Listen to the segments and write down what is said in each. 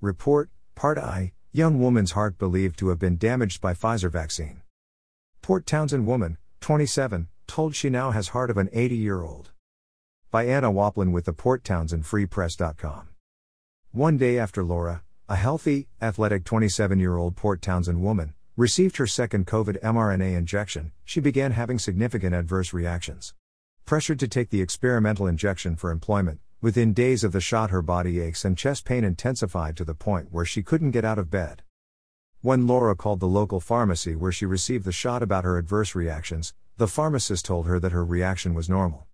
Report, Part I Young woman's heart believed to have been damaged by Pfizer vaccine. Port Townsend woman, 27, told she now has heart of an 80 year old. By Anna Waplin with the Port Townsend Freepress.com. One day after Laura, a healthy, athletic 27 year old Port Townsend woman, received her second COVID mRNA injection, she began having significant adverse reactions. Pressured to take the experimental injection for employment, within days of the shot, her body aches and chest pain intensified to the point where she couldn't get out of bed. When Laura called the local pharmacy where she received the shot about her adverse reactions, the pharmacist told her that her reaction was normal.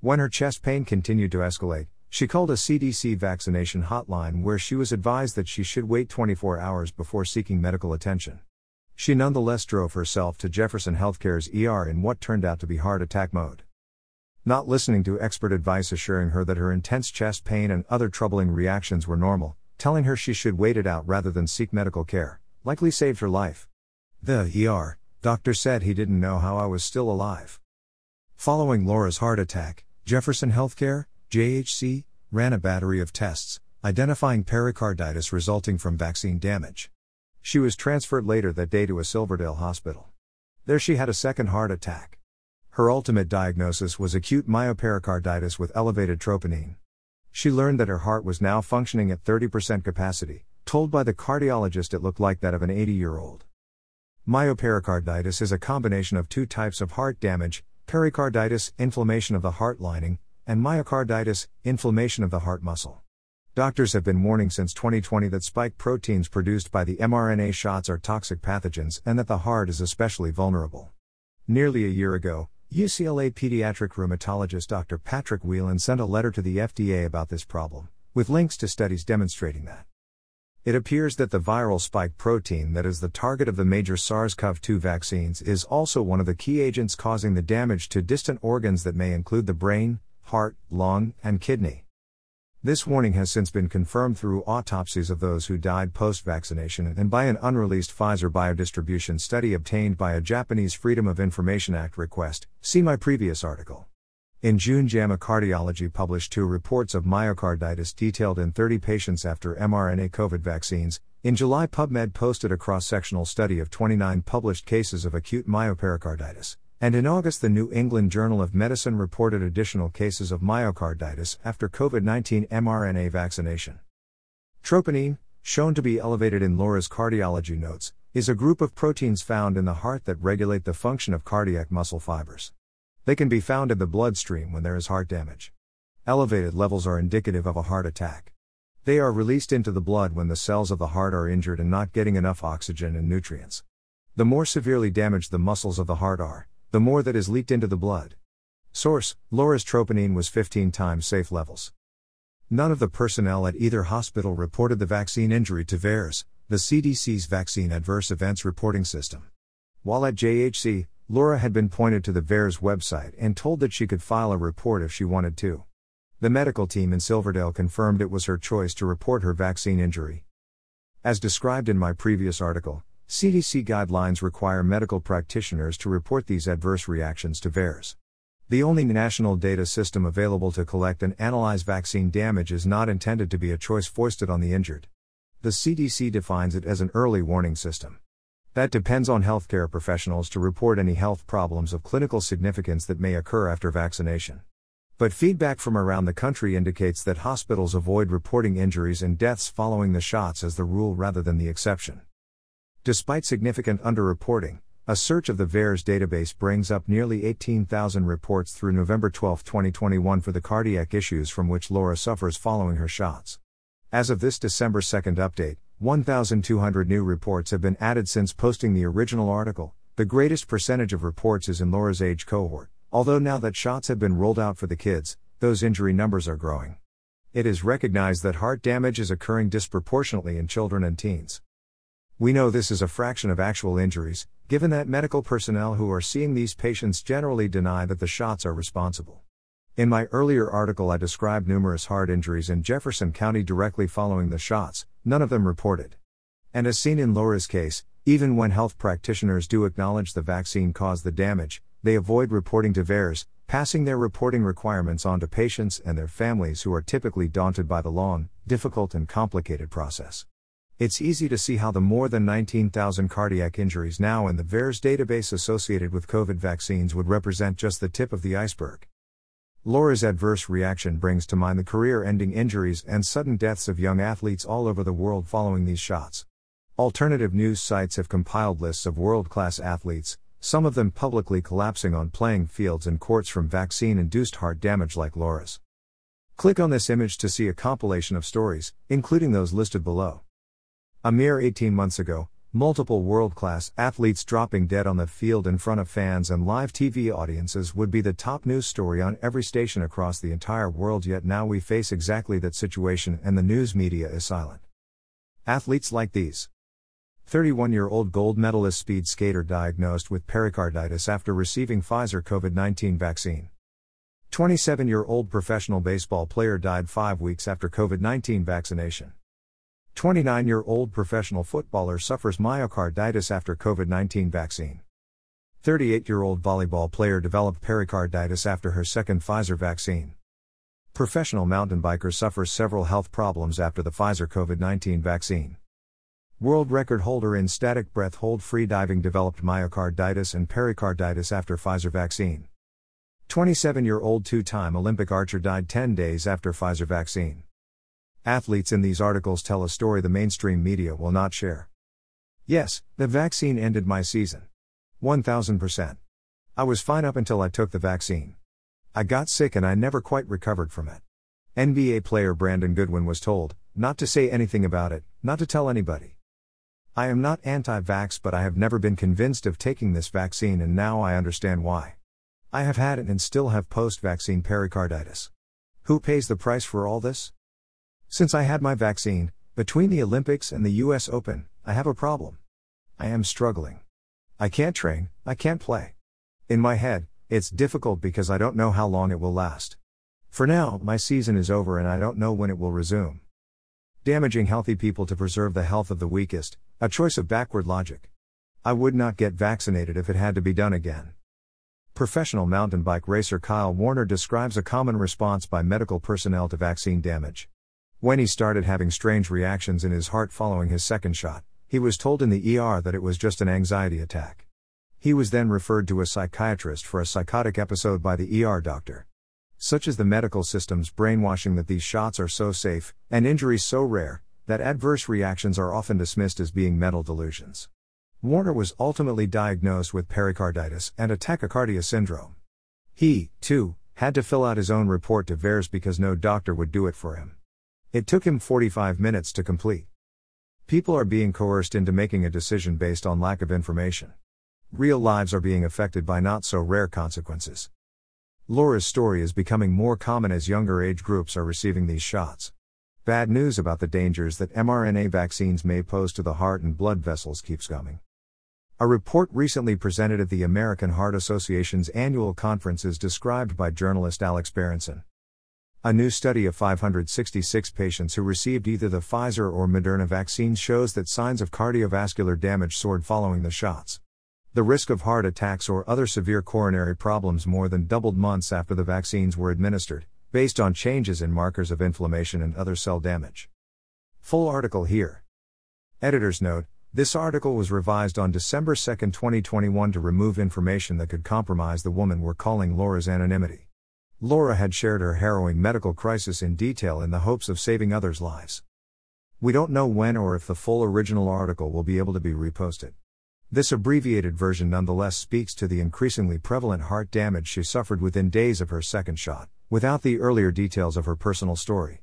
When her chest pain continued to escalate, she called a CDC vaccination hotline where she was advised that she should wait 24 hours before seeking medical attention. She nonetheless drove herself to Jefferson Healthcare's ER in what turned out to be heart attack mode. Not listening to expert advice assuring her that her intense chest pain and other troubling reactions were normal, telling her she should wait it out rather than seek medical care, likely saved her life. The ER doctor said he didn't know how I was still alive. Following Laura's heart attack, Jefferson Healthcare, JHC, ran a battery of tests, identifying pericarditis resulting from vaccine damage. She was transferred later that day to a Silverdale hospital. There she had a second heart attack. Her ultimate diagnosis was acute myopericarditis with elevated troponin. She learned that her heart was now functioning at 30% capacity, told by the cardiologist it looked like that of an 80 year old. Myopericarditis is a combination of two types of heart damage pericarditis, inflammation of the heart lining, and myocarditis, inflammation of the heart muscle. Doctors have been warning since 2020 that spike proteins produced by the mRNA shots are toxic pathogens and that the heart is especially vulnerable. Nearly a year ago, UCLA pediatric rheumatologist Dr. Patrick Whelan sent a letter to the FDA about this problem, with links to studies demonstrating that. It appears that the viral spike protein that is the target of the major SARS CoV 2 vaccines is also one of the key agents causing the damage to distant organs that may include the brain, heart, lung, and kidney. This warning has since been confirmed through autopsies of those who died post vaccination and by an unreleased Pfizer biodistribution study obtained by a Japanese Freedom of Information Act request. See my previous article. In June, JAMA Cardiology published two reports of myocarditis detailed in 30 patients after mRNA COVID vaccines. In July, PubMed posted a cross sectional study of 29 published cases of acute myopericarditis. And in August, the New England Journal of Medicine reported additional cases of myocarditis after COVID 19 mRNA vaccination. Troponin, shown to be elevated in Laura's cardiology notes, is a group of proteins found in the heart that regulate the function of cardiac muscle fibers. They can be found in the bloodstream when there is heart damage. Elevated levels are indicative of a heart attack. They are released into the blood when the cells of the heart are injured and not getting enough oxygen and nutrients. The more severely damaged the muscles of the heart are, the more that is leaked into the blood. Source Laura's troponin was 15 times safe levels. None of the personnel at either hospital reported the vaccine injury to VAERS, the CDC's vaccine adverse events reporting system. While at JHC, Laura had been pointed to the VAERS website and told that she could file a report if she wanted to. The medical team in Silverdale confirmed it was her choice to report her vaccine injury. As described in my previous article, CDC guidelines require medical practitioners to report these adverse reactions to VAERS. The only national data system available to collect and analyze vaccine damage is not intended to be a choice foisted on the injured. The CDC defines it as an early warning system. That depends on healthcare professionals to report any health problems of clinical significance that may occur after vaccination. But feedback from around the country indicates that hospitals avoid reporting injuries and deaths following the shots as the rule rather than the exception. Despite significant underreporting, a search of the VAERS database brings up nearly 18,000 reports through November 12, 2021 for the cardiac issues from which Laura suffers following her shots. As of this December 2nd update, 1,200 new reports have been added since posting the original article. The greatest percentage of reports is in Laura's age cohort, although now that shots have been rolled out for the kids, those injury numbers are growing. It is recognized that heart damage is occurring disproportionately in children and teens. We know this is a fraction of actual injuries, given that medical personnel who are seeing these patients generally deny that the shots are responsible. In my earlier article, I described numerous heart injuries in Jefferson County directly following the shots, none of them reported. And as seen in Laura's case, even when health practitioners do acknowledge the vaccine caused the damage, they avoid reporting to VAERS, passing their reporting requirements on to patients and their families who are typically daunted by the long, difficult and complicated process. It's easy to see how the more than 19,000 cardiac injuries now in the VAERS database associated with COVID vaccines would represent just the tip of the iceberg. Laura's adverse reaction brings to mind the career ending injuries and sudden deaths of young athletes all over the world following these shots. Alternative news sites have compiled lists of world class athletes, some of them publicly collapsing on playing fields and courts from vaccine induced heart damage like Laura's. Click on this image to see a compilation of stories, including those listed below. A mere 18 months ago, multiple world class athletes dropping dead on the field in front of fans and live TV audiences would be the top news story on every station across the entire world, yet now we face exactly that situation and the news media is silent. Athletes like these 31 year old gold medalist speed skater diagnosed with pericarditis after receiving Pfizer COVID 19 vaccine. 27 year old professional baseball player died five weeks after COVID 19 vaccination. 29 year old professional footballer suffers myocarditis after COVID 19 vaccine. 38 year old volleyball player developed pericarditis after her second Pfizer vaccine. Professional mountain biker suffers several health problems after the Pfizer COVID 19 vaccine. World record holder in static breath hold free diving developed myocarditis and pericarditis after Pfizer vaccine. 27 year old two time Olympic archer died 10 days after Pfizer vaccine. Athletes in these articles tell a story the mainstream media will not share. Yes, the vaccine ended my season. 1000%. I was fine up until I took the vaccine. I got sick and I never quite recovered from it. NBA player Brandon Goodwin was told, not to say anything about it, not to tell anybody. I am not anti vax, but I have never been convinced of taking this vaccine, and now I understand why. I have had it and still have post vaccine pericarditis. Who pays the price for all this? Since I had my vaccine, between the Olympics and the US Open, I have a problem. I am struggling. I can't train, I can't play. In my head, it's difficult because I don't know how long it will last. For now, my season is over and I don't know when it will resume. Damaging healthy people to preserve the health of the weakest, a choice of backward logic. I would not get vaccinated if it had to be done again. Professional mountain bike racer Kyle Warner describes a common response by medical personnel to vaccine damage. When he started having strange reactions in his heart following his second shot, he was told in the ER that it was just an anxiety attack. He was then referred to a psychiatrist for a psychotic episode by the ER doctor. Such is the medical system's brainwashing that these shots are so safe, and injuries so rare, that adverse reactions are often dismissed as being mental delusions. Warner was ultimately diagnosed with pericarditis and a tachycardia syndrome. He, too, had to fill out his own report to VAERS because no doctor would do it for him. It took him 45 minutes to complete. People are being coerced into making a decision based on lack of information. Real lives are being affected by not so rare consequences. Laura's story is becoming more common as younger age groups are receiving these shots. Bad news about the dangers that mRNA vaccines may pose to the heart and blood vessels keeps coming. A report recently presented at the American Heart Association's annual conference is described by journalist Alex Berenson. A new study of 566 patients who received either the Pfizer or Moderna vaccines shows that signs of cardiovascular damage soared following the shots. The risk of heart attacks or other severe coronary problems more than doubled months after the vaccines were administered, based on changes in markers of inflammation and other cell damage. Full article here. Editor's note this article was revised on December 2, 2021 to remove information that could compromise the woman we're calling Laura's anonymity. Laura had shared her harrowing medical crisis in detail in the hopes of saving others' lives. We don't know when or if the full original article will be able to be reposted. This abbreviated version nonetheless speaks to the increasingly prevalent heart damage she suffered within days of her second shot, without the earlier details of her personal story.